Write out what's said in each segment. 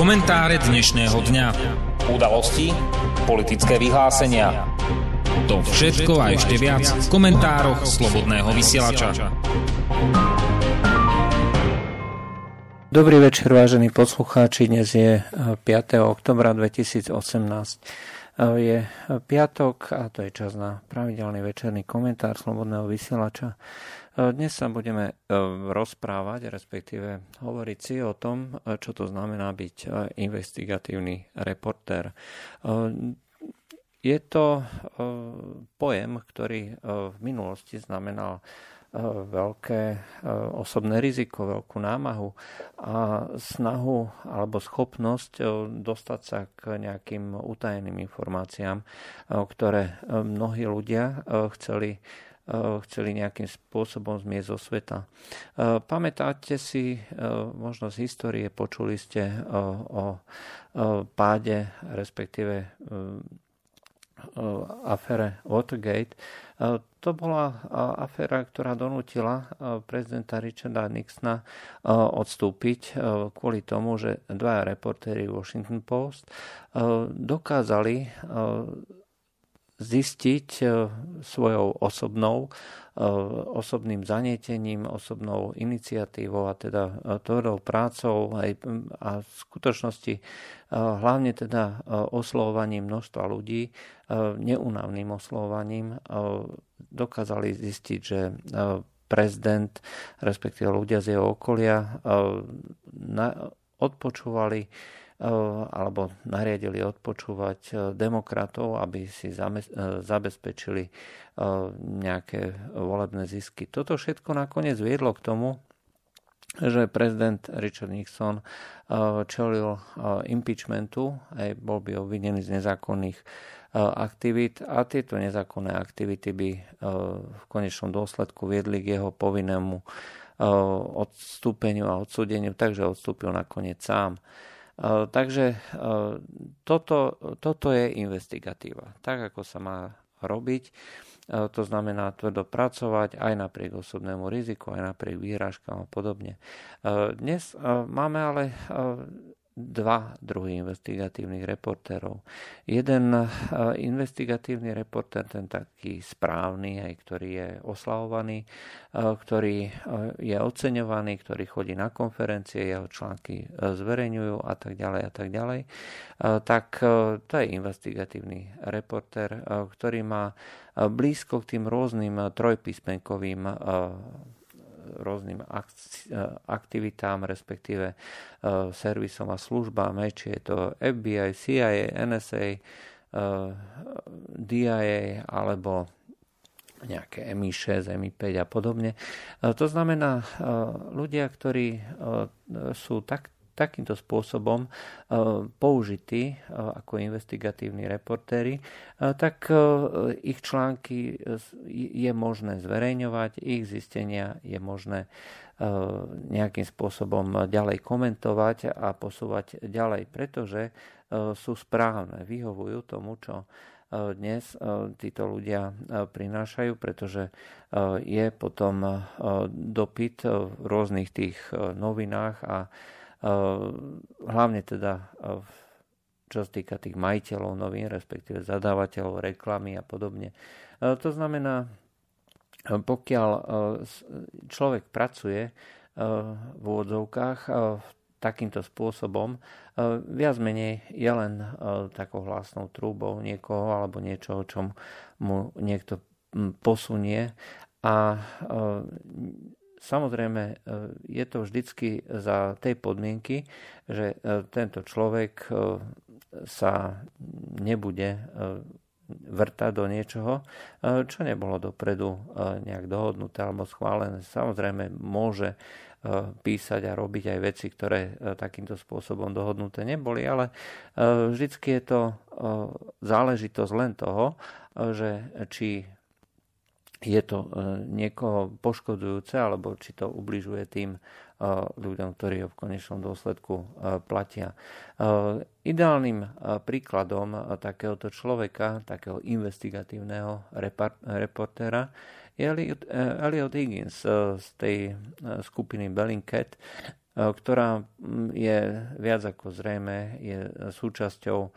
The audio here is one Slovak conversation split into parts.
Komentáre dnešného dňa. Udalosti, politické vyhlásenia. To všetko a ešte viac v komentároch Slobodného vysielača. Dobrý večer, vážení poslucháči. Dnes je 5. oktobra 2018. Je piatok a to je čas na pravidelný večerný komentár Slobodného vysielača. Dnes sa budeme rozprávať, respektíve hovoriť si o tom, čo to znamená byť investigatívny reportér. Je to pojem, ktorý v minulosti znamenal veľké osobné riziko, veľkú námahu a snahu alebo schopnosť dostať sa k nejakým utajeným informáciám, ktoré mnohí ľudia chceli chceli nejakým spôsobom zmiesť zo sveta. Pamätáte si možno z histórie, počuli ste o páde, respektíve afére Watergate. To bola aféra, ktorá donútila prezidenta Richarda Nixona odstúpiť kvôli tomu, že dva reportéri Washington Post dokázali zistiť e, svojou osobnou, e, osobným zanietením, osobnou iniciatívou a teda e, tvrdou prácou. Aj, a v skutočnosti hlavne teda oslovovaním množstva ľudí, neunavným oslovovaním dokázali zistiť, že prezident, respektíve ľudia z jeho okolia odpočúvali alebo nariadili odpočúvať eh, demokratov, aby si eh, zabezpečili nejaké volebné zisky. Toto všetko nakoniec viedlo k tomu, že prezident Richard Nixon čelil impeachmentu, aj bol by obvinený z nezákonných aktivít a tieto nezákonné aktivity by v konečnom dôsledku viedli k jeho povinnému odstúpeniu a odsúdeniu, takže odstúpil nakoniec sám. Takže toto, toto je investigatíva. Tak, ako sa má robiť. To znamená tvrdo pracovať aj napriek osobnému riziku, aj napriek výhražkám a podobne. Dnes máme ale dva druhy investigatívnych reportérov. Jeden eh, investigatívny reportér, ten taký správny, aj ktorý je oslavovaný, eh, ktorý eh, je oceňovaný, ktorý chodí na konferencie, jeho články zverejňujú a tak ďalej a tak ďalej, tak to je investigatívny reportér, ktorý má blízko k tým rôznym trojpísmenkovým rôznym aktivitám, respektíve e, servisom a službám, či je to FBI, CIA, NSA, e, DIA alebo nejaké MI6, MI5 a podobne. E, to znamená ľudia, ktorí sú tak takýmto spôsobom e, použití e, ako investigatívni reportéri, e, tak ich články je možné zverejňovať, ich zistenia je možné nejakým spôsobom ďalej komentovať a posúvať ďalej, pretože sú správne, vyhovujú tomu, čo dnes títo ľudia prinášajú, pretože je potom dopyt v rôznych tých novinách a hlavne teda ehm, čo sa týka tých majiteľov novín, respektíve zadávateľov reklamy a podobne. Ehm, to znamená, pokiaľ človek pracuje v úvodzovkách takýmto spôsobom, viac menej je len takou hlasnou trúbou niekoho alebo niečoho, čo mu niekto posunie a Samozrejme, e, je to vždycky za tej podmienky, že e, tento človek e, sa nebude vrtať do niečoho, čo nebolo dopredu nejak dohodnuté alebo schválené. Samozrejme, môže písať a robiť aj veci, ktoré takýmto spôsobom dohodnuté neboli, ale vždycky je to záležitosť len toho, že či je to e, niekoho poškodujúce, alebo či to ubližuje tým e, ľuďom, ktorí ho v konečnom dôsledku e, platia. Ideálnym príkladom takéhoto človeka, takého investigatívneho reportéra, je Elliot Higgins z tej skupiny Bellingcat, ktorá je viac ako zrejme, je súčasťou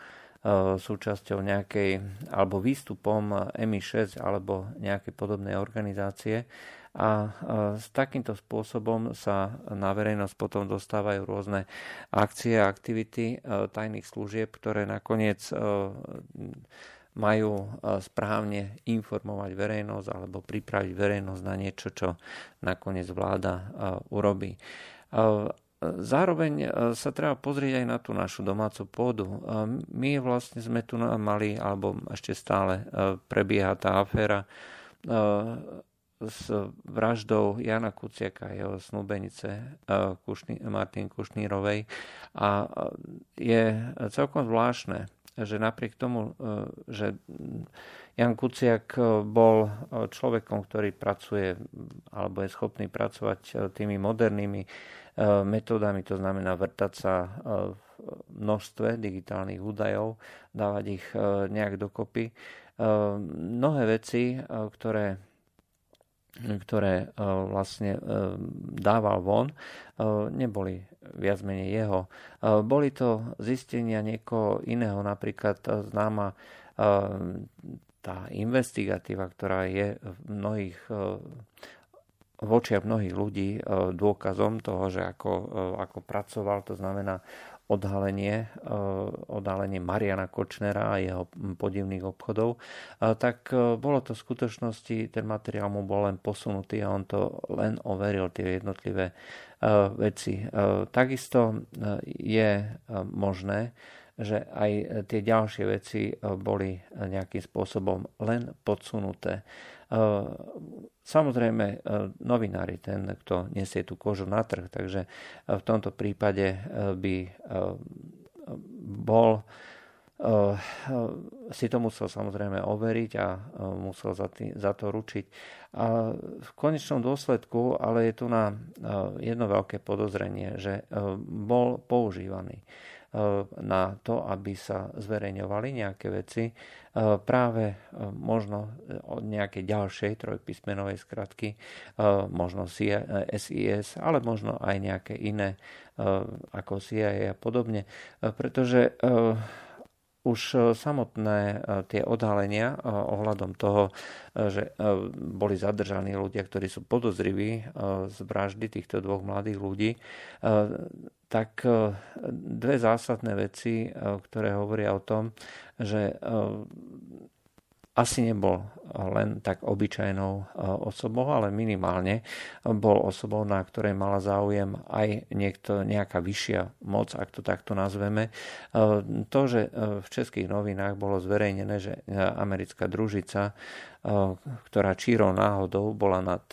súčasťou nejakej alebo výstupom MI6 alebo nejakej podobnej organizácie, a s takýmto spôsobom sa na verejnosť potom dostávajú rôzne akcie a aktivity e, tajných služieb, ktoré nakoniec e, majú e, správne informovať verejnosť alebo pripraviť verejnosť na niečo, čo nakoniec vláda urobí. Zároveň sa treba pozrieť aj na tú našu domácu pôdu. My vlastne sme tu mali, alebo ešte stále prebieha tá aféra s vraždou Jana Kuciaka, jeho snúbenice Kušný, Martin Kušnírovej. A je celkom zvláštne, že napriek tomu, že Jan Kuciak bol človekom, ktorý pracuje alebo je schopný pracovať tými modernými metódami, to znamená vrtať sa v množstve digitálnych údajov, dávať ich nejak dokopy. Mnohé veci, ktoré ktoré e, vlastne e, dával von, e, neboli viac menej jeho. Boli to zistenia niekoho iného, napríklad známa tá investigatíva, ktorá je v mnohých v mnohých ľudí dôkazom toho, že ako, ako pracoval, to znamená odhalenie, eh, odhalenie Mariana Kočnera a jeho podivných obchodov, tak bolo to v skutočnosti, ten materiál mu bol len posunutý a on to len overil, tie jednotlivé veci. Takisto je možné, že aj tie ďalšie veci boli nejakým spôsobom len podsunuté. Samozrejme, e, novinári, ten, kto nesie tú kožu na trh, takže e, v tomto prípade by bol si to musel samozrejme overiť a musel za, tý, za to ručiť. A v konečnom dôsledku ale je tu na jedno veľké podozrenie, že bol používaný na to, aby sa zverejňovali nejaké veci, e, práve e, možno od nejakej ďalšej trojpísmenovej skratky, možno SIS, ale možno aj nejaké iné ako CIA a podobne, pretože už samotné tie odhalenia ohľadom toho, že boli zadržaní ľudia, ktorí sú podozriví z vraždy týchto dvoch mladých ľudí, tak e, dve zásadné veci, e, ktoré hovoria o tom, že e, asi nebol len tak obyčajnou osobou, ale minimálne bol osobou, na ktorej mala záujem aj niekto, nejaká vyššia moc, ak to takto nazveme. To, že v českých novinách bolo zverejnené, že americká družica ktorá čírou náhodou bola nad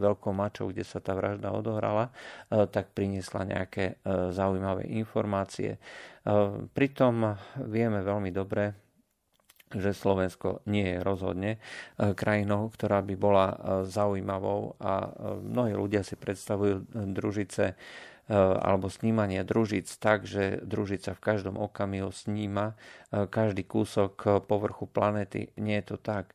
Veľkou mačou, kde sa tá vražda odohrala, tak priniesla nejaké zaujímavé informácie. Pritom vieme veľmi dobre, že Slovensko nie je rozhodne krajinou, ktorá by bola zaujímavou a mnohí ľudia si predstavujú družice alebo snímanie družic tak, že družica v každom okamihu sníma každý kúsok povrchu planety. Nie je to tak.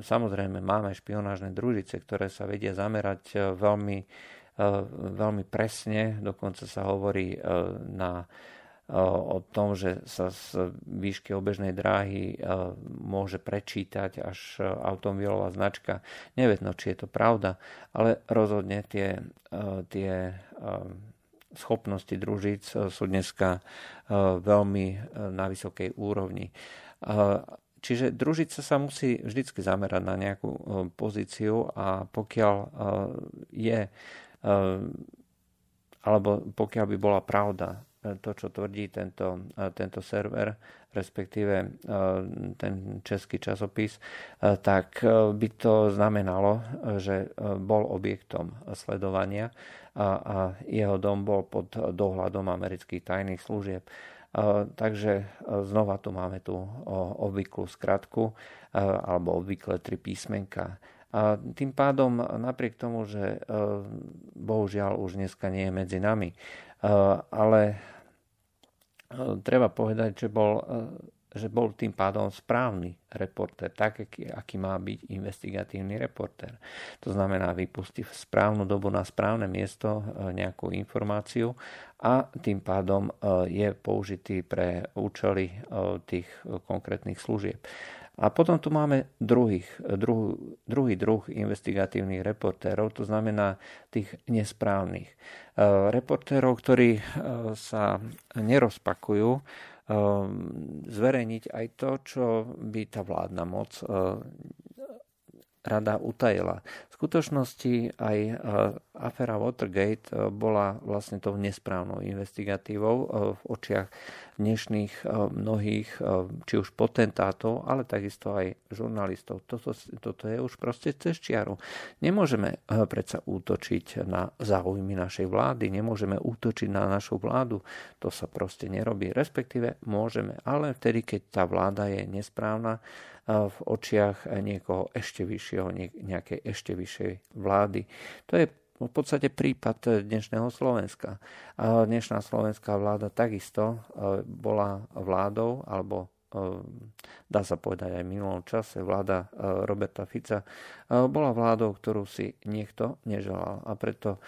Samozrejme máme špionážne družice, ktoré sa vedia zamerať veľmi, veľmi presne, dokonca sa hovorí na o tom, že sa z výšky obežnej dráhy môže prečítať až automobilová značka. Nevedno, či je to pravda, ale rozhodne tie, tie schopnosti družíc sú dneska veľmi na vysokej úrovni. Čiže družica sa musí vždy zamerať na nejakú pozíciu a pokiaľ je alebo pokiaľ by bola pravda to, čo tvrdí tento, tento server, respektíve ten český časopis, tak by to znamenalo, že bol objektom sledovania a, a jeho dom bol pod dohľadom amerických tajných služieb. Takže znova tu máme tú obvyklú skratku alebo obvykle tri písmenka. A tým pádom, napriek tomu, že bohužiaľ už dneska nie je medzi nami, ale treba povedať, že bol e, že bol tým pádom správny reporter, tak, aký, aký má byť investigatívny reporter. To znamená, vypustí v správnu dobu na správne miesto nejakú informáciu a tým pádom je použitý pre účely tých konkrétnych služieb. A potom tu máme druhých, druh, druhý druh investigatívnych reportérov, to znamená tých nesprávnych. E, reportérov, ktorí e, sa nerozpakujú e, zverejniť aj to, čo by tá vládna moc rada utajila. V skutočnosti aj aféra Watergate bola vlastne tou nesprávnou investigatívou v očiach dnešných mnohých, či už potentátov, ale takisto aj žurnalistov. Toto, toto je už proste cez čiaru. Nemôžeme predsa útočiť na záujmy našej vlády, nemôžeme útočiť na našu vládu. To sa proste nerobí. Respektíve môžeme, ale vtedy, keď tá vláda je nesprávna, v očiach niekoho ešte vyššieho, nejakej ešte vyššej vlády. To je v podstate prípad dnešného Slovenska. Dnešná slovenská vláda takisto e, bola vládou, alebo dá sa povedať aj v minulom čase, vláda e, Roberta Fica bola vládou, ktorú si niekto neželal. A preto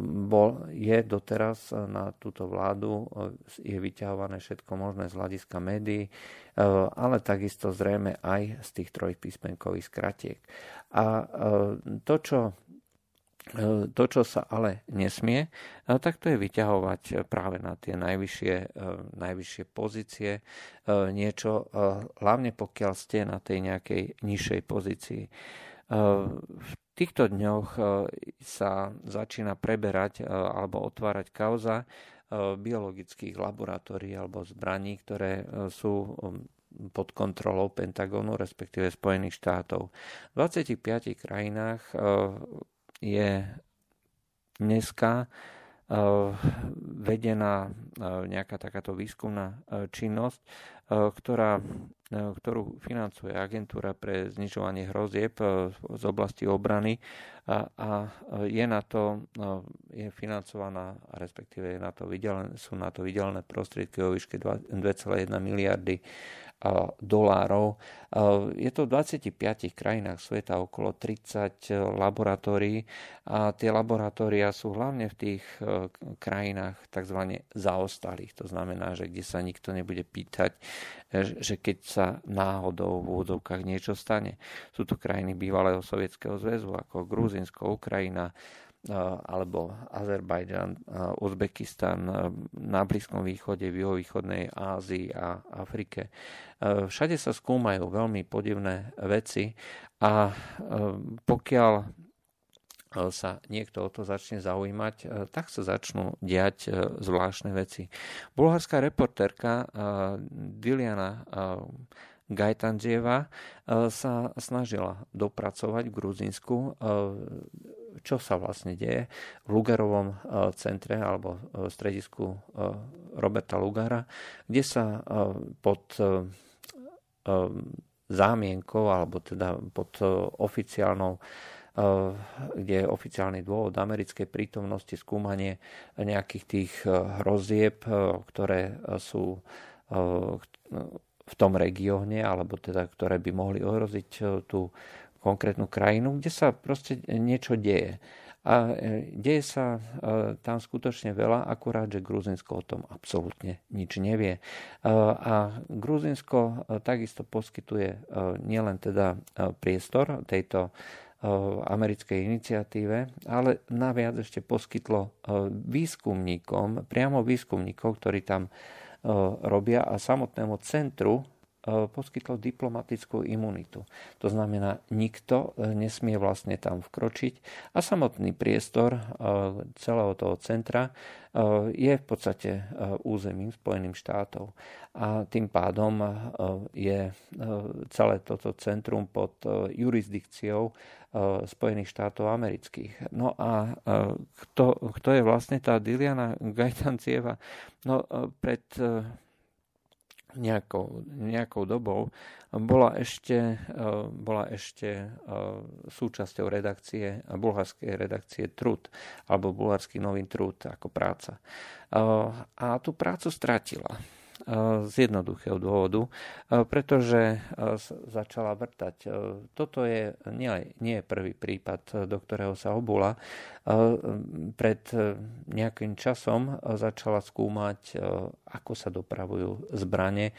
bol, je doteraz na túto vládu je vyťahované všetko možné z hľadiska médií, ale takisto zrejme aj z tých trojpísmenkových skratiek. A to, čo to, čo sa ale nesmie, e, tak to je vyťahovať práve na tie najvyššie, e, najvyššie pozície niečo, hlavne pokiaľ ste na tej nejakej nižšej pozícii. V týchto dňoch sa začína preberať alebo otvárať kauza biologických laboratórií alebo zbraní, ktoré sú pod kontrolou Pentagonu, respektíve Spojených štátov. V 25 krajinách je dneska eh, vedená eh, nejaká takáto výskumná eh, činnosť, ktorá, ktorú financuje agentúra pre znižovanie hrozieb z oblasti obrany a, a je na to je financovaná, respektíve je na to vydelené, sú na to vydelené prostriedky o výške 2,1 miliardy dolárov. Je to v 25 krajinách sveta okolo 30 laboratórií a tie laboratória sú hlavne v tých e, krajinách tzv. zaostalých. To znamená, že kde sa nikto nebude pýtať, e, že keď sa náhodou v úvodzovkách niečo stane. Sú to krajiny bývalého Sovietskeho zväzu ako Gruzinsko, Ukrajina, alebo Azerbajdžan, Uzbekistan na Blízkom východe, v juhovýchodnej Ázii a Afrike. Všade sa skúmajú veľmi podivné veci a pokiaľ sa niekto o to začne zaujímať, tak sa začnú diať zvláštne veci. Bulharská reportérka Diliana Gajtanžieva sa snažila dopracovať v Gruzínsku čo sa vlastne deje v Lugarovom e, centre alebo e, stredisku e, Roberta Lugara, kde sa pod zámienkou alebo teda pod oficiálnou kde je oficiálny dôvod americkej prítomnosti skúmanie nejakých tých hrozieb, ktoré sú v tom regióne, alebo teda ktoré by mohli ohroziť tú konkrétnu krajinu, kde sa proste niečo deje. A e, deje sa e, tam skutočne veľa, akurát, že Gruzinsko o tom absolútne nič nevie. A Gruzinsko takisto poskytuje nielen teda priestor tejto americkej iniciatíve, ale naviac ešte poskytlo výskumníkom, priamo výskumníkov, ktorí tam robia a samotnému centru poskytlo diplomatickú imunitu. To znamená, nikto e, nesmie vlastne tam vkročiť a samotný priestor e, celého toho centra je v podstate územím Spojených štátov. A tým pádom je celé toto centrum pod jurisdikciou Spojených štátov amerických. No a kto, kto je vlastne tá Diliana Gajtancieva? No pred nejakou, nejakou dobou bola ešte, e, bola ešte e, súčasťou redakcie, bulharskej redakcie Trud, alebo bulharský nový Trud ako práca. E, a tú prácu stratila. Z jednoduchého dôvodu, pretože začala vrtať. Toto je nie, nie je prvý prípad, do ktorého sa obula. Pred nejakým časom začala skúmať, ako sa dopravujú zbranie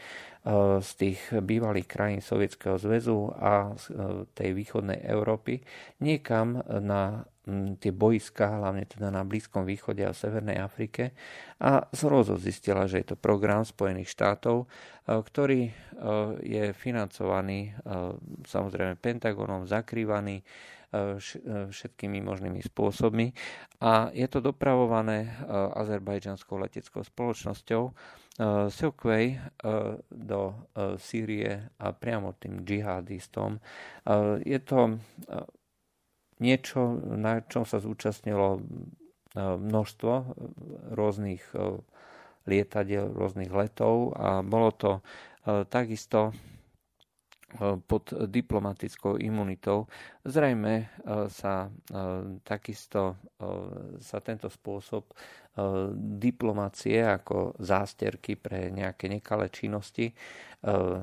z tých bývalých krajín Sovietskeho zväzu a tej východnej Európy niekam na tie boiska, hlavne teda na Blízkom východe a Severnej Afrike. A zhrozo zistila, že je to program Spojených štátov, ktorý je financovaný samozrejme Pentagonom, zakrývaný všetkými možnými spôsobmi a je to dopravované azerbajdžanskou leteckou spoločnosťou Silkway do Sýrie a priamo tým džihadistom. Je to niečo, na čom sa zúčastnilo e, množstvo rôznych e, lietadiel, rôznych letov a bolo to e, takisto pod diplomatickou imunitou. Zrejme sa takisto sa tento spôsob diplomácie ako zásterky pre nejaké nekalé činnosti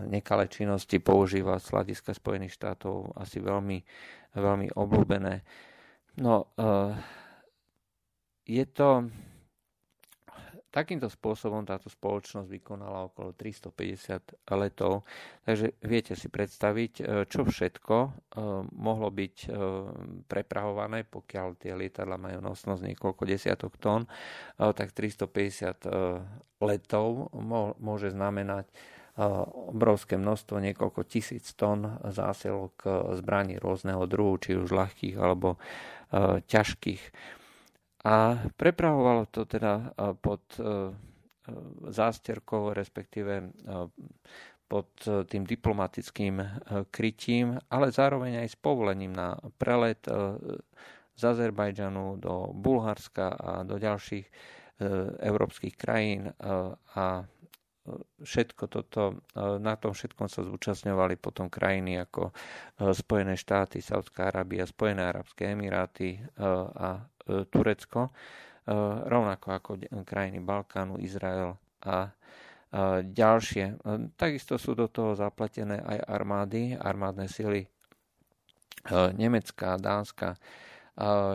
nekalé činnosti používa z hľadiska Spojených štátov asi veľmi veľmi obľúbené. No, eh, je to... Takýmto spôsobom táto spoločnosť vykonala okolo 350 letov, takže viete si predstaviť, eh, čo všetko eh, mohlo byť prepravované, pokiaľ tie lietadla majú nosnosť niekoľko desiatok tón, tak 350 letov môže znamenať obrovské množstvo, niekoľko tisíc tón zásilok zbraní rôzneho druhu, či už ľahkých alebo e, ťažkých. A prepravovalo to teda e, pod e, zásterkou, respektíve pod tým diplomatickým krytím, ale zároveň aj s povolením na prelet z Azerbajdžanu do Bulharska a do ďalších európskych krajín a všetko toto, e, na tom všetkom sa zúčastňovali potom krajiny ako e, Spojené štáty, Saudská Arábia, Spojené Arabské Emiráty e, a Turecko, rovnako ako krajiny Balkánu, Izrael a ďalšie. Takisto sú do toho zapletené aj armády, armádne sily Nemecka, Dánska,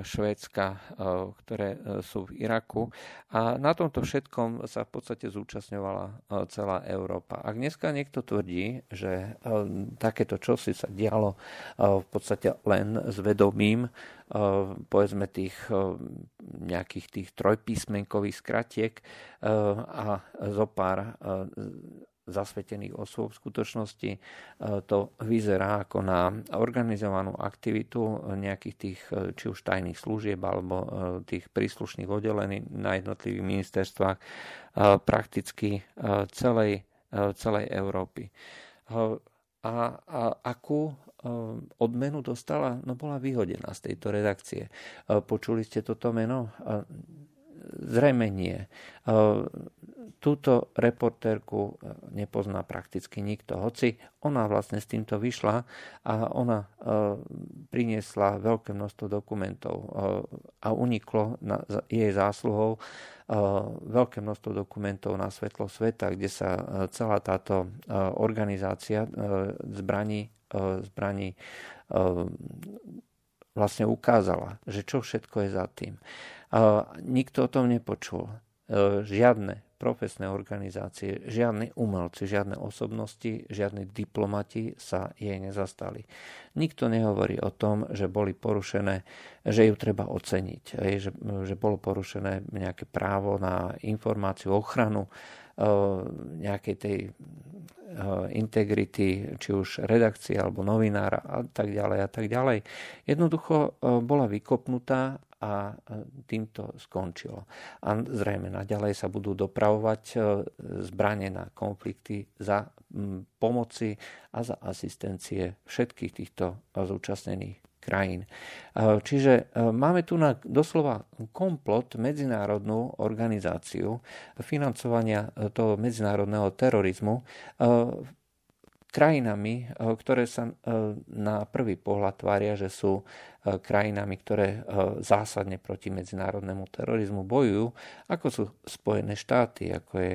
Švédska, ktoré e, sú v Iraku. A na tomto všetkom sa v podstate zúčastňovala e, celá Európa. Ak dneska niekto tvrdí, že e, takéto čosi sa dialo v podstate len s vedomím povedzme tých nejakých tých trojpísmenkových skratiek a zo pár zasvetených osôb. V skutočnosti e, to vyzerá ako na organizovanú aktivitu nejakých tých e, či už tajných služieb alebo e, tých príslušných oddelení na jednotlivých ministerstvách prakticky celej, celej Európy. A, a akú odmenu dostala? No bola vyhodená z tejto redakcie. Počuli ste toto meno? Zrejme nie túto reportérku e, nepozná prakticky nikto. Hoci ona vlastne s týmto vyšla a ona e, priniesla veľké množstvo dokumentov e, a uniklo jej zásluhou veľké množstvo dokumentov na svetlo sveta, kde sa celá táto organizácia zbraní, zbraní vlastne ukázala, že čo všetko je za tým. Nikto o tom nepočul. Žiadne profesné organizácie, žiadni umelci, žiadne osobnosti, žiadni diplomati sa jej nezastali. Nikto nehovorí o tom, že boli porušené, že ju treba oceniť, že, že bolo porušené nejaké právo na informáciu, ochranu nejakej tej e, integrity, či už redakcie alebo novinára a tak ďalej a tak ďalej. Jednoducho e, bola vykopnutá a týmto skončilo. A zrejme naďalej sa budú dopravovať zbranie na konflikty za pomoci a za asistencie všetkých týchto zúčastnených krajín. E, čiže e, máme tu na doslova komplot medzinárodnú organizáciu financovania toho medzinárodného terorizmu, krajinami, ktoré sa na prvý pohľad tvária, že sú krajinami, ktoré zásadne proti medzinárodnému terorizmu bojujú, ako sú Spojené štáty, ako je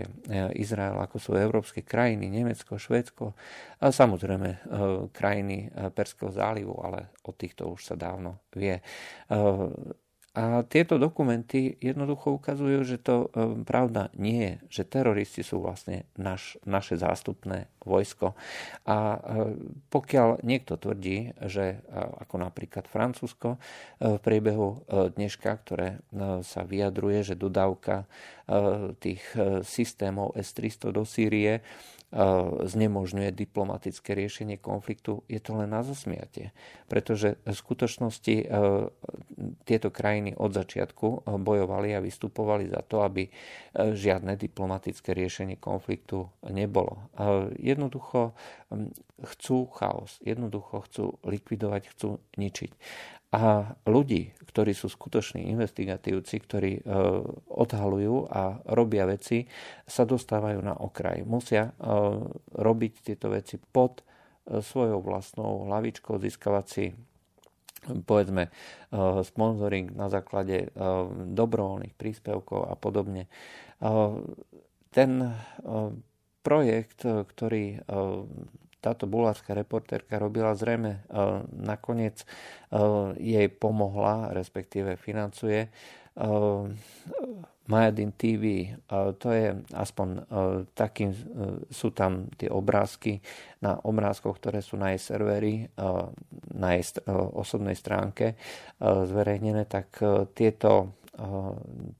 Izrael, ako sú európske krajiny, Nemecko, Švédsko a samozrejme krajiny Perského zálivu, ale o týchto už sa dávno vie. A tieto dokumenty jednoducho ukazujú, že to e, pravda nie je, že teroristi sú vlastne naš, naše zástupné vojsko. A e, pokiaľ niekto tvrdí, že e, ako napríklad Francúzsko v priebehu dneška, ktoré sa vyjadruje, že dodávka tých systémov S-300 do Sýrie znemožňuje diplomatické riešenie konfliktu, je to len na zasmiatie. Pretože v skutočnosti tieto krajiny od začiatku bojovali a vystupovali za to, aby žiadne diplomatické riešenie konfliktu nebolo. Jednoducho chcú chaos, jednoducho chcú likvidovať, chcú ničiť. A ľudí, ktorí sú skutoční investigatívci, ktorí e, odhalujú a robia veci, sa dostávajú na okraj. Musia e, robiť tieto veci pod e, svojou vlastnou hlavičkou, získavať si povedzme sponsoring na základe dobrovoľných príspevkov a podobne. Ten projekt, ktorý táto bulárska reportérka robila zrejme e, nakoniec e, jej pomohla, respektíve financuje e, Majadin TV, to je aspoň takým, sú tam tie obrázky na obrázkoch, ktoré sú na jej serveri, na jej osobnej stránke zverejnené, tak tieto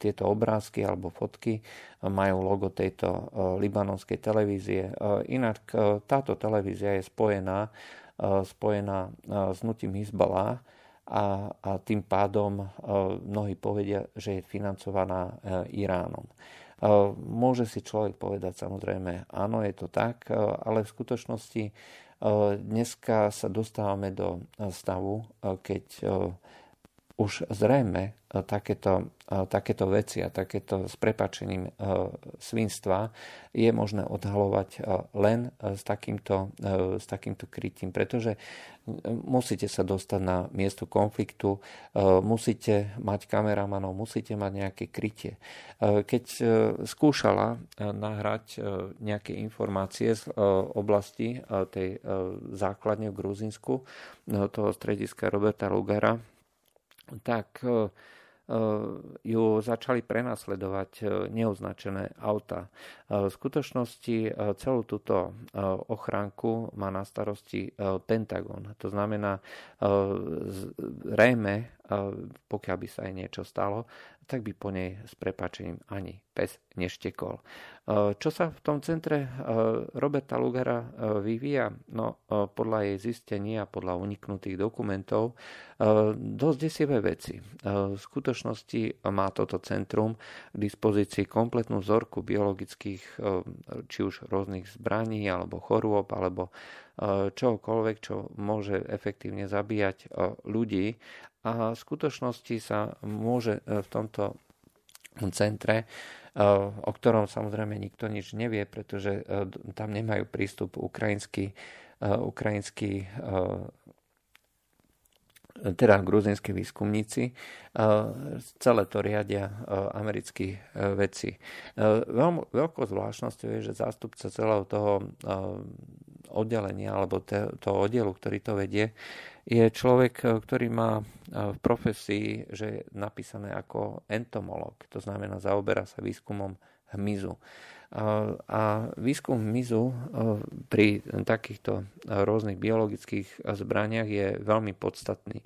tieto obrázky alebo fotky majú logo tejto libanonskej televízie. Inak táto televízia je spojená, spojená s nutím Hizbala a, a tým pádom mnohí povedia, že je financovaná Iránom. Môže si človek povedať samozrejme, áno, je to tak, ale v skutočnosti dneska sa dostávame do stavu, keď už zrejme e, takéto, e, takéto veci a takéto s prepačením e, svinstva je možné odhalovať len s takýmto, s takýmto krytím, pretože musíte sa dostať na miesto konfliktu, musíte mať kameramanov, musíte mať nejaké krytie. Keď skúšala nahrať nejaké informácie z oblasti tej základne v Gruzinsku, toho strediska Roberta Lugara, tak e, e, ju začali prenasledovať e, neoznačené auta. V skutočnosti celú túto ochránku má na starosti Pentagon. To znamená, zrejme, pokiaľ by sa aj niečo stalo, tak by po nej s prepačením ani pes neštekol. Eh, čo sa v tom centre eh, Roberta Lugara eh, vyvíja? No, podľa jej zistení a podľa uniknutých dokumentov dosť desivé veci. V skutočnosti má toto centrum k dispozícii kompletnú vzorku biologických, či už rôznych zbraní, alebo chorôb, alebo čokoľvek, čo môže efektívne zabíjať ľudí. A v skutočnosti sa môže v tomto centre o ktorom samozrejme nikto nič nevie, pretože e, tam nemajú prístup ukrajinskí, e, ukrajinskí e, teda gruzinskí výskumníci, celé to riadia americkí vedci. Veľkou zvláštnosťou je, že zástupca celého toho oddelenia alebo toho oddielu, ktorý to vedie, je človek, ktorý má v profesii, že je napísané ako entomolog, to znamená zaoberá sa výskumom hmyzu. A výskum hmyzu eh, pri takýchto rôznych biologických zbraniach je veľmi podstatný.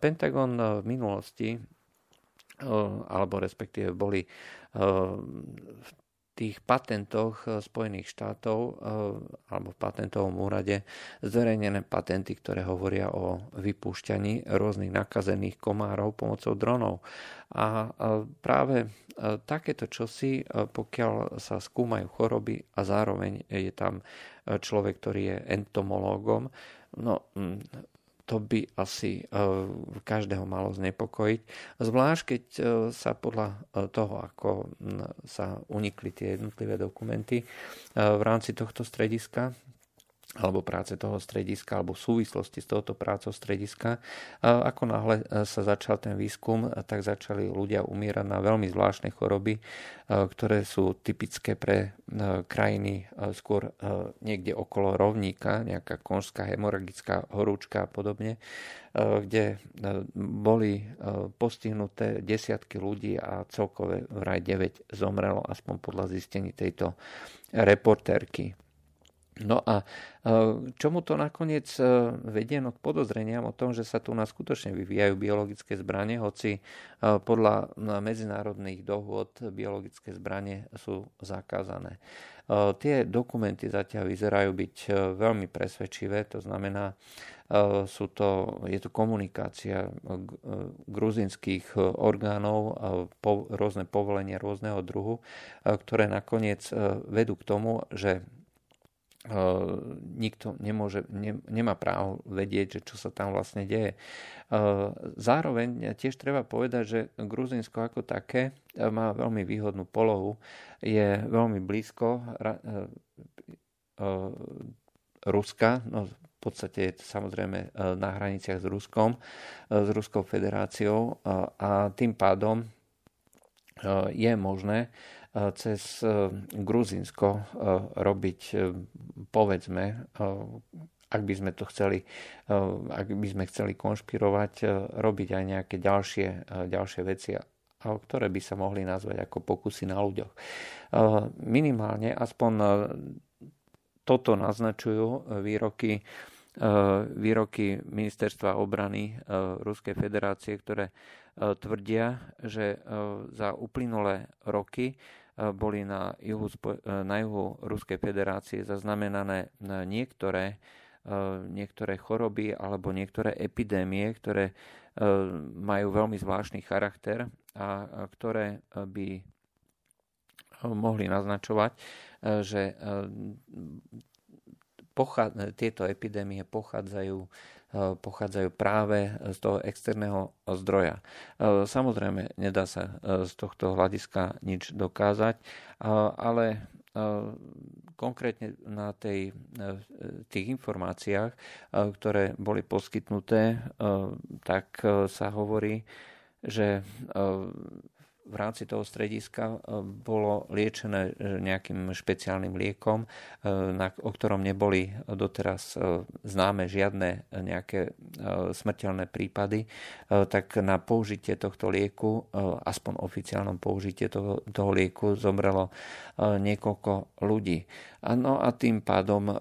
Pentagon v minulosti alebo respektíve boli v tých patentoch eh, Spojených štátov eh, alebo v patentovom úrade zverejnené patenty, ktoré hovoria o vypúšťaní rôznych nakazených komárov pomocou dronov. A práve eh, takéto čosi, pokiaľ sa skúmajú choroby a zároveň je tam človek, ktorý je entomológom, no mm, to by asi e, každého malo znepokojiť. Zvlášť, keď e, sa podľa e, toho, ako sa unikli tie jednotlivé dokumenty v rámci tohto strediska, alebo práce toho strediska, alebo v súvislosti s touto prácou strediska. Ako náhle e, sa začal ten výskum, tak začali ľudia umierať na veľmi zvláštne choroby, e, ktoré sú typické pre e, krajiny skôr niekde okolo rovníka, nejaká konžská hemoragická horúčka a podobne, kde boli postihnuté desiatky ľudí a celkové vraj 9 zomrelo, aspoň podľa zistení tejto reportérky. No a e, čomu to nakoniec e, vedie no k podozreniam o tom, že sa tu nás skutočne vyvíjajú biologické zbranie, hoci e, podľa medzinárodných dohôd biologické zbranie sú zakázané. Tie dokumenty zatiaľ vyzerajú byť veľmi presvedčivé, to znamená, sú to, je to komunikácia gruzinských orgánov, rôzne povolenia rôzneho druhu, ktoré nakoniec vedú k tomu, že nikto nemôže, ne, nemá právo vedieť, že čo sa tam vlastne deje. Zároveň tiež treba povedať, že Gruzinsko ako také má veľmi výhodnú polohu, je veľmi blízko Ruska, no v podstate je to samozrejme na hraniciach s Ruskom, s Ruskou federáciou a tým pádom je možné cez e, Gruzinsko e, robiť, e, povedzme, ak by sme to chceli, ak by sme chceli konšpirovať, robiť aj nejaké ďalšie, ďalšie veci, ktoré by sa mohli nazvať ako pokusy na ľuďoch. Minimálne aspoň toto naznačujú výroky výroky ministerstva obrany Ruskej federácie, ktoré tvrdia, že za uplynulé roky boli na juhu, na juhu Ruskej federácie zaznamenané niektoré, niektoré choroby alebo niektoré epidémie, ktoré majú veľmi zvláštny charakter a ktoré by mohli naznačovať, že tieto epidémie pochádzajú E, pochádzajú práve z toho externého zdroja. E, samozrejme, nedá sa e, z tohto hľadiska nič dokázať, ale konkrétne na tej, tých informáciách, ktoré boli poskytnuté, tak sa hovorí, že v rámci toho strediska e, bolo liečené e, nejakým špeciálnym liekom, e, o ktorom neboli doteraz známe žiadne nejaké smrteľné prípady, tak na použitie tohto lieku, aspoň oficiálnom použitie toho, toho lieku, zomrelo niekoľko ľudí. No a tým pádom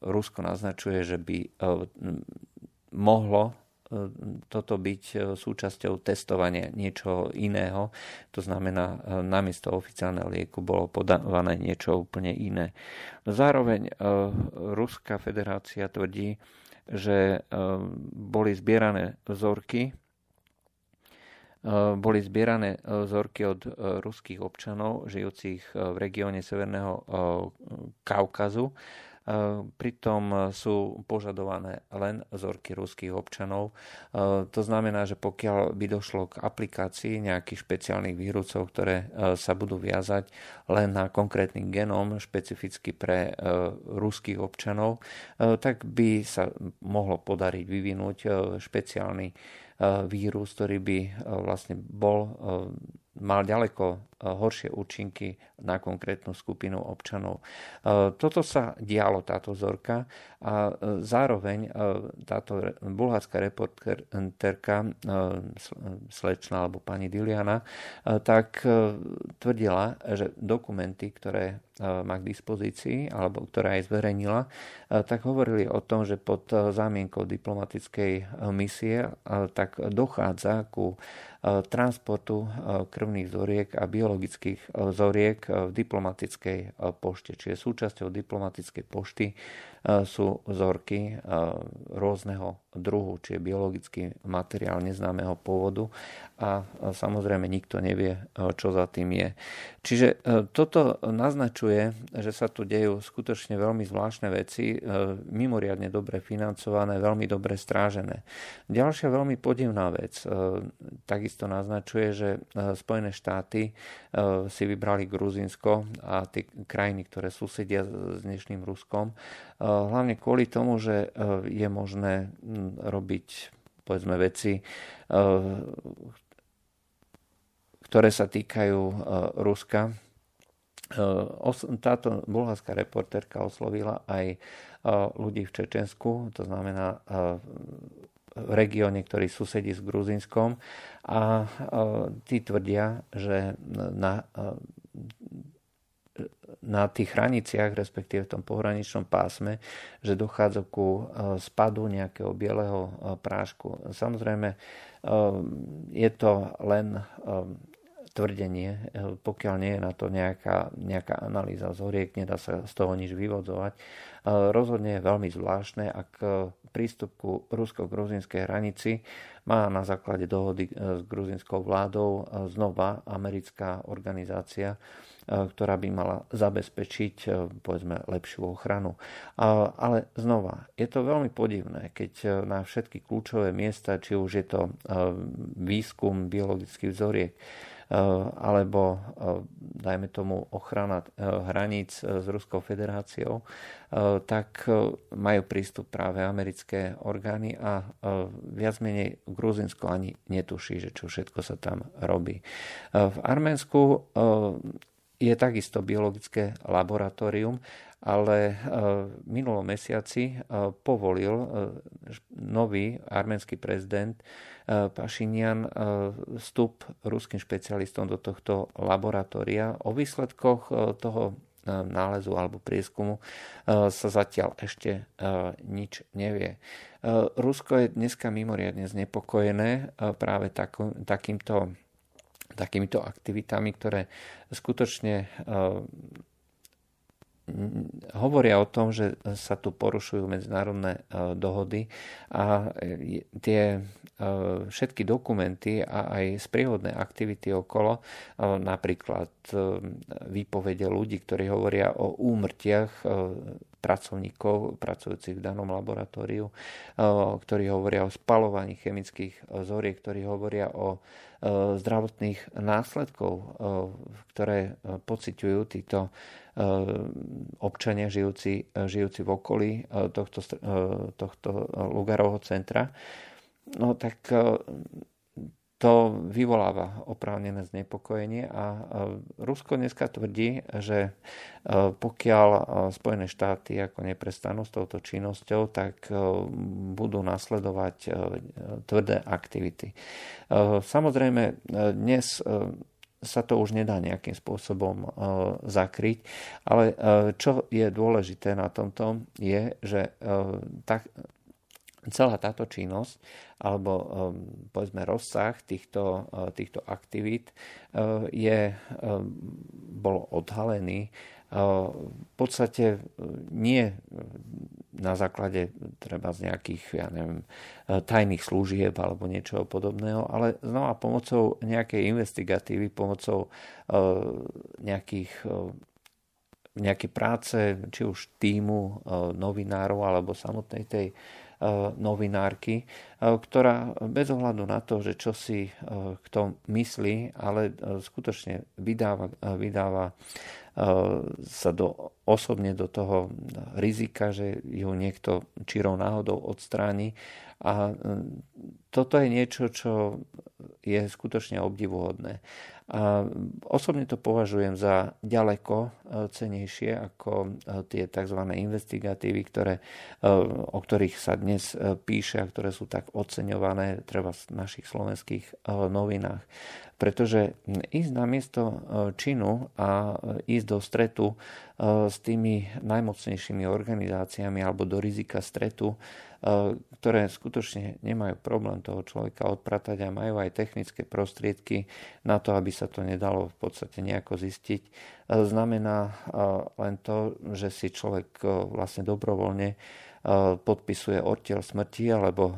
Rusko naznačuje, že by mohlo toto byť e, súčasťou testovania niečo iného. To znamená, e, namiesto oficiálneho lieku bolo podávané niečo úplne iné. Zároveň e, Ruská federácia tvrdí, že boli zbierané vzorky boli zbierané vzorky od ruských občanov žijúcich v regióne Severného Kaukazu Pritom sú požadované len vzorky ruských občanov. To znamená, že pokiaľ by došlo k aplikácii nejakých špeciálnych vírusov, ktoré sa budú viazať len na konkrétny genom špecificky pre ruských občanov, tak by sa mohlo podariť vyvinúť špeciálny vírus, ktorý by vlastne bol mal ďaleko e, horšie účinky na konkrétnu skupinu občanov. E, toto sa dialo, táto vzorka a e, zároveň táto bulharská reportérka slečna alebo pani Diliana tak tvrdila, že dokumenty, ktoré má k dispozícii alebo ktoré aj zverejnila, tak hovorili o tom, že pod zámienkou diplomatickej misie tak dochádza ku transportu krvných zoriek a biologických zoriek v diplomatickej pošte. Čiže súčasťou diplomatickej pošty sú vzorky rôzneho druhu, či je biologický materiál neznámeho pôvodu a samozrejme nikto nevie, čo za tým je. Čiže toto naznačuje, že sa tu dejú skutočne veľmi zvláštne veci, mimoriadne dobre financované, veľmi dobre strážené. Ďalšia veľmi podivná vec takisto naznačuje, že Spojené štáty si vybrali Gruzinsko a tie krajiny, ktoré susedia s dnešným Ruskom, hlavne kvôli tomu, že je možné robiť povedzme veci, ktoré sa týkajú e, Ruska. E, táto bulharská reportérka oslovila aj e, ľudí v Čečensku, to znamená v regióne, ktorý susedí s Gruzinskom a tí tvrdia, že na, na tých hraniciach, respektíve v tom pohraničnom pásme, že dochádza ku spadu nejakého bieleho prášku. Samozrejme, je to len tvrdenie, e, pokiaľ nie je na to nejaká, nejaká analýza zhoriek, nedá sa z toho nič vyvodzovať. E, rozhodne je veľmi zvláštne, ak e, prístup ku rusko-gruzinskej hranici má na základe dohody s gruzinskou vládou znova americká organizácia, ktorá by mala zabezpečiť povedzme lepšiu ochranu. Ale znova, je to veľmi podivné, keď na všetky kľúčové miesta, či už je to výskum biologických vzoriek, Eh, alebo eh, dajme tomu ochrana eh, hraníc s Ruskou federáciou, tak majú prístup práve americké orgány a viac menej Gruzinsko ani netuší, že čo všetko sa tam robí. V Arménsku je takisto biologické laboratórium, ale v minulom mesiaci povolil nový arménsky prezident Pašinian e, vstup ruským špecialistom do tohto laboratória. O výsledkoch e, toho e, nálezu alebo prieskumu sa zatiaľ ešte nič nevie. Rusko je dneska mimoriadne znepokojené práve takýmto, takýmito aktivitami, ktoré skutočne hovoria o tom, že sa tu porušujú medzinárodné e, dohody a e, tie všetky dokumenty a aj sprievodné aktivity okolo, napríklad výpovede ľudí, ktorí hovoria o úmrtiach pracovníkov pracujúcich v danom laboratóriu, ktorí hovoria o spalovaní chemických zoriek, ktorí hovoria o zdravotných následkov, ktoré pociťujú títo občania žijúci, žijúci v okolí tohto, tohto Lugarovho centra. No tak to vyvoláva oprávnené znepokojenie a Rusko dneska tvrdí, že pokiaľ Spojené štáty ako neprestanú s touto činnosťou, tak budú nasledovať tvrdé aktivity. Samozrejme, dnes sa to už nedá nejakým spôsobom zakryť, ale čo je dôležité na tomto je, že tak, celá táto činnosť alebo um, povedzme rozsah týchto, uh, týchto aktivít uh, je, um, bol odhalený uh, v podstate nie na základe treba z nejakých, ja neviem, tajných služieb alebo niečoho podobného, ale znova pomocou nejakej investigatívy, pomocou nejakých nejaké práce, či už týmu novinárov alebo samotnej tej novinárky, e, ktorá bez ohľadu na to, že čo si e, kto myslí, ale skutočne vydáva, vydáva sa do, osobne do toho rizika, že ju niekto čirou náhodou odstráni. A toto je niečo, čo je skutočne obdivuhodné. A osobne to považujem za ďaleko cenejšie ako tie tzv. investigatívy, ktoré, o ktorých sa dnes píše a ktoré sú tak oceňované treba v našich slovenských novinách. Pretože ísť na miesto činu a ísť do stretu s tými najmocnejšími organizáciami alebo do rizika stretu E, ktoré skutočne nemajú problém toho človeka odpratať a majú aj technické prostriedky na to, aby sa to nedalo v podstate nejako zistiť. E, znamená e, len to, že si človek vlastne dobrovoľne podpisuje odtiaľ smrti alebo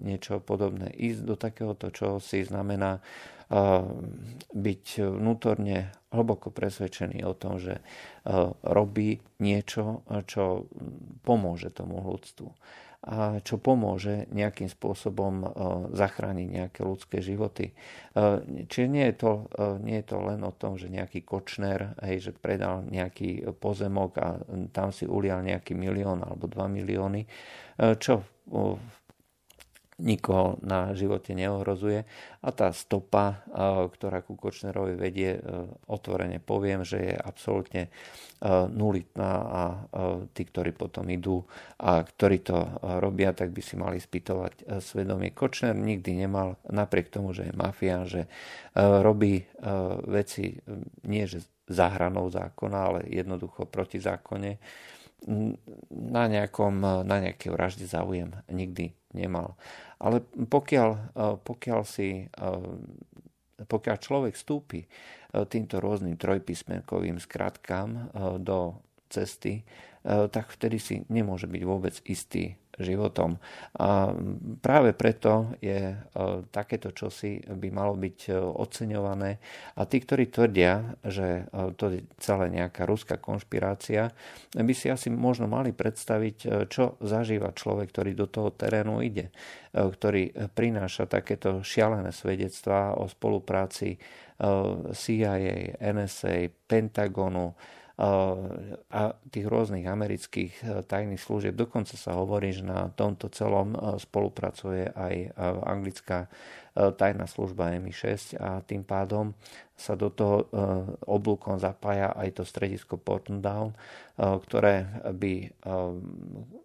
niečo podobné. Ísť do takéhoto čo si znamená byť vnútorne hlboko presvedčený o tom, že robí niečo, čo pomôže tomu ľudstvu a čo pomôže nejakým spôsobom zachrániť nejaké ľudské životy. Čiže nie je, to, nie je to len o tom, že nejaký kočner, hej, že predal nejaký pozemok a tam si ulial nejaký milión alebo dva milióny, čo v nikoho na živote neohrozuje. A tá stopa, ktorá ku Kočnerovi vedie, e, otvorene poviem, že je absolútne e, nulitná a e, tí, ktorí potom idú a ktorí to robia, tak by si mali spýtovať svedomie. Kočner nikdy nemal, napriek tomu, že je mafia, že robí veci nie že za hranou zákona, ale jednoducho proti zákone na, nejakom, na nejakej vražde záujem nikdy nemal. Ale pokiaľ, eh, pokiaľ, si, eh, pokiaľ človek vstúpi eh, týmto rôznym trojpísmenkovým skratkám do cesty, tak vtedy si nemôže byť vôbec istý životom. A práve preto je e, takéto čosi by malo byť e, oceňované. A tí, ktorí tvrdia, že e, to je celé nejaká ruská konšpirácia, by si asi možno mali predstaviť, čo zažíva človek, ktorý do toho terénu ide, ktorý prináša takéto šialené svedectvá o spolupráci CIA, NSA, Pentagonu, a tých rôznych amerických e, tajných služieb. Dokonca sa hovorí, že na tomto celom e, spolupracuje aj e, anglická tajná služba MI6 a tým pádom sa do toho oblúkom zapája aj to stredisko Porton Down, ktoré by,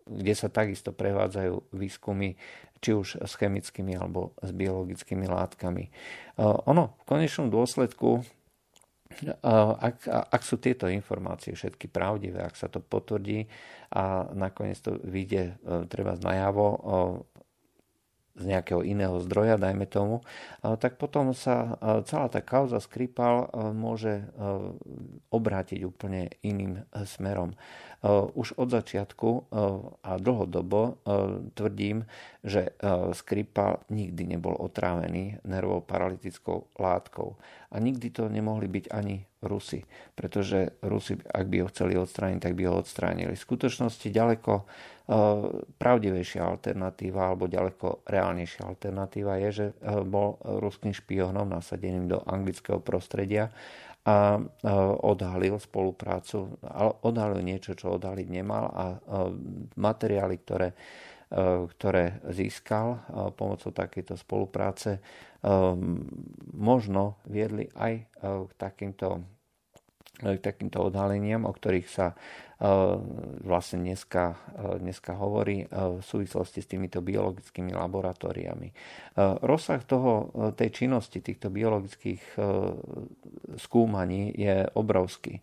kde sa takisto prevádzajú výskumy či už s chemickými alebo s biologickými látkami. Ono v konečnom dôsledku ak, ak sú tieto informácie všetky pravdivé, ak sa to potvrdí a nakoniec to vyjde e, treba najavo z nejakého iného zdroja, dajme tomu, tak potom sa celá tá kauza Skripal môže obrátiť úplne iným smerom. Už od začiatku a dlhodobo tvrdím, že Skripal nikdy nebol otrávený nervou paralytickou látkou. A nikdy to nemohli byť ani Rusi, pretože Rusi, ak by ho chceli odstrániť, tak by ho odstránili. V skutočnosti ďaleko pravdivejšia alternatíva alebo ďaleko reálnejšia alternatíva je, že eh, bol ruským špionom nasadeným do anglického prostredia a eh, odhalil spoluprácu, odhalil niečo, čo odhaliť nemal a materiály, ktoré, ktoré získal pomocou takejto spolupráce, možno viedli aj k takýmto, k takýmto odhaleniam, o ktorých sa vlastne dneska, dneska hovorí v súvislosti s týmito biologickými laboratóriami. Rozsah toho, tej činnosti týchto biologických skúmaní je obrovský.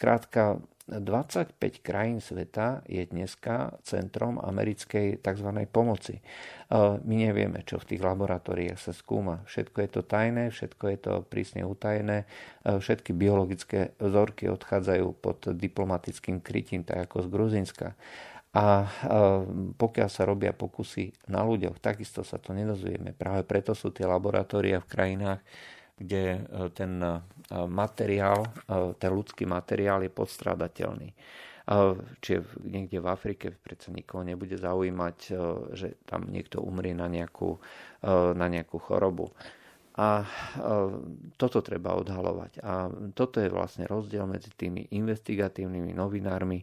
Krátka, 25 krajín sveta je dneska centrom americkej tzv. pomoci. E, my nevieme, čo v tých laboratóriách sa skúma. Všetko je to tajné, všetko je to prísne utajené, e, všetky biologické vzorky odchádzajú pod diplomatickým krytím, tak ako z Gruzinska. A e, pokiaľ sa robia pokusy na ľuďoch, takisto sa to nedozvieme. Práve preto sú tie laboratória v krajinách, kde e, ten e, materiál, e, ten ľudský materiál je podstradateľný. Čiže niekde v Afrike predsa nikoho nebude zaujímať, že tam niekto umrie na nejakú, na nejakú chorobu. A toto treba odhalovať. A toto je vlastne rozdiel medzi tými investigatívnymi novinármi,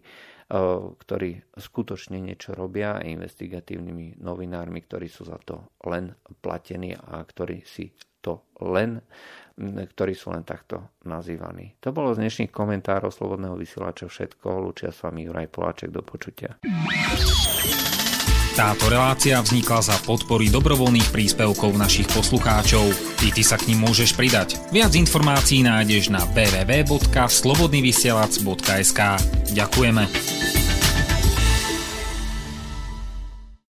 ktorí skutočne niečo robia a investigatívnymi novinármi, ktorí sú za to len platení a ktorí si to len, ktorí sú len takto nazývaní. To bolo z dnešných komentárov Slobodného vysielača všetko. Lučia s vami Juraj Poláček. Do počutia. Táto relácia vznikla za podpory dobrovoľných príspevkov našich poslucháčov. Ty, ty sa k ním môžeš pridať. Viac informácií nájdeš na www.slobodnyvysielac.sk Ďakujeme.